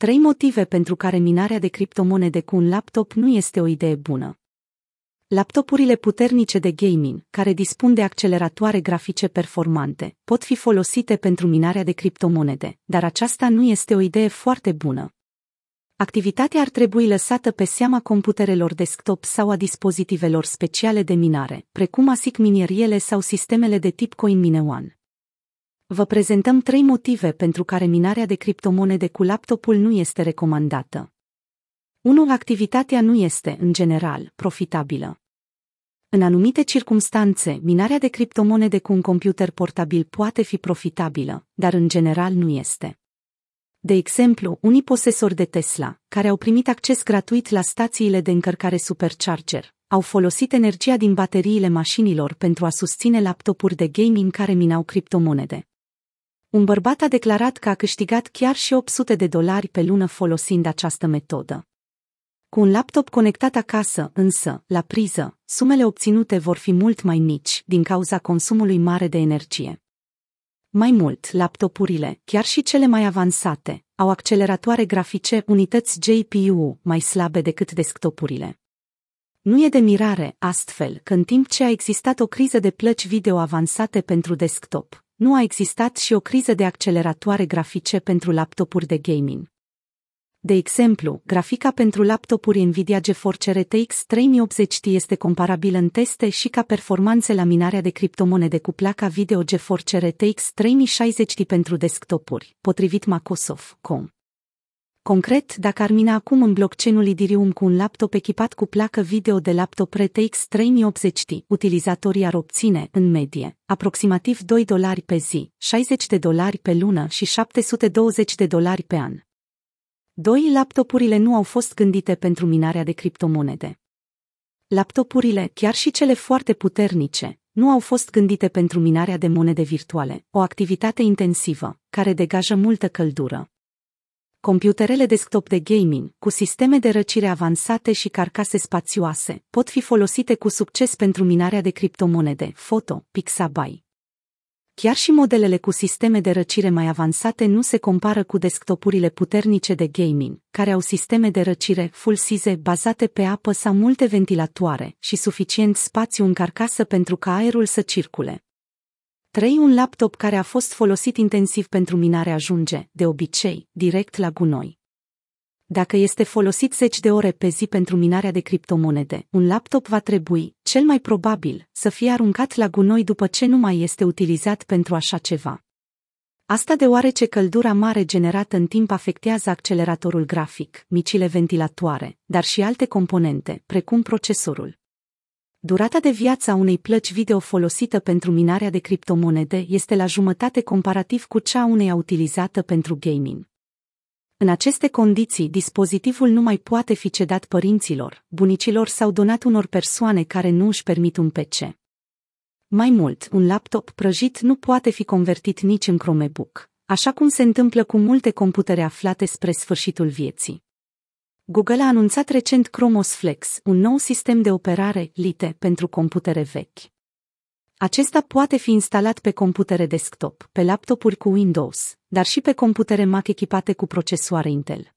Trei motive pentru care minarea de criptomonede cu un laptop nu este o idee bună. Laptopurile puternice de gaming, care dispun de acceleratoare grafice performante, pot fi folosite pentru minarea de criptomonede, dar aceasta nu este o idee foarte bună. Activitatea ar trebui lăsată pe seama computerelor desktop sau a dispozitivelor speciale de minare, precum ASIC mineriele sau sistemele de tip CoinMine One. Vă prezentăm trei motive pentru care minarea de criptomonede cu laptopul nu este recomandată. 1. Activitatea nu este, în general, profitabilă. În anumite circumstanțe, minarea de criptomonede cu un computer portabil poate fi profitabilă, dar în general nu este. De exemplu, unii posesori de Tesla, care au primit acces gratuit la stațiile de încărcare supercharger, au folosit energia din bateriile mașinilor pentru a susține laptopuri de gaming care minau criptomonede. Un bărbat a declarat că a câștigat chiar și 800 de dolari pe lună folosind această metodă. Cu un laptop conectat acasă, însă, la priză, sumele obținute vor fi mult mai mici din cauza consumului mare de energie. Mai mult, laptopurile, chiar și cele mai avansate, au acceleratoare grafice unități GPU mai slabe decât desktopurile. Nu e de mirare, astfel, că în timp ce a existat o criză de plăci video avansate pentru desktop, nu a existat și o criză de acceleratoare grafice pentru laptopuri de gaming. De exemplu, grafica pentru laptopuri Nvidia GeForce RTX 3080 Ti este comparabilă în teste și ca performanțe la minarea de criptomonede cu placa video GeForce RTX 3060 Ti pentru desktopuri, potrivit Microsoft.com. Concret, dacă ar mina acum în blockchain-ul Ethereum cu un laptop echipat cu placă video de laptop RTX 3080 Ti, utilizatorii ar obține, în medie, aproximativ 2 dolari pe zi, 60 de dolari pe lună și 720 de dolari pe an. 2. Laptopurile nu au fost gândite pentru minarea de criptomonede. Laptopurile, chiar și cele foarte puternice, nu au fost gândite pentru minarea de monede virtuale, o activitate intensivă, care degajă multă căldură. Computerele desktop de gaming, cu sisteme de răcire avansate și carcase spațioase, pot fi folosite cu succes pentru minarea de criptomonede, foto, pixabay. Chiar și modelele cu sisteme de răcire mai avansate nu se compară cu desktopurile puternice de gaming, care au sisteme de răcire full size bazate pe apă sau multe ventilatoare și suficient spațiu în carcasă pentru ca aerul să circule. 3. Un laptop care a fost folosit intensiv pentru minare ajunge, de obicei, direct la gunoi. Dacă este folosit zeci de ore pe zi pentru minarea de criptomonede, un laptop va trebui, cel mai probabil, să fie aruncat la gunoi după ce nu mai este utilizat pentru așa ceva. Asta deoarece căldura mare generată în timp afectează acceleratorul grafic, micile ventilatoare, dar și alte componente, precum procesorul. Durata de viață a unei plăci video folosită pentru minarea de criptomonede este la jumătate comparativ cu cea uneia utilizată pentru gaming. În aceste condiții, dispozitivul nu mai poate fi cedat părinților, bunicilor sau donat unor persoane care nu își permit un PC. Mai mult, un laptop prăjit nu poate fi convertit nici în Chromebook, așa cum se întâmplă cu multe computere aflate spre sfârșitul vieții. Google a anunțat recent Chromos Flex, un nou sistem de operare Lite pentru computere vechi. Acesta poate fi instalat pe computere desktop, pe laptopuri cu Windows, dar și pe computere Mac echipate cu procesoare Intel.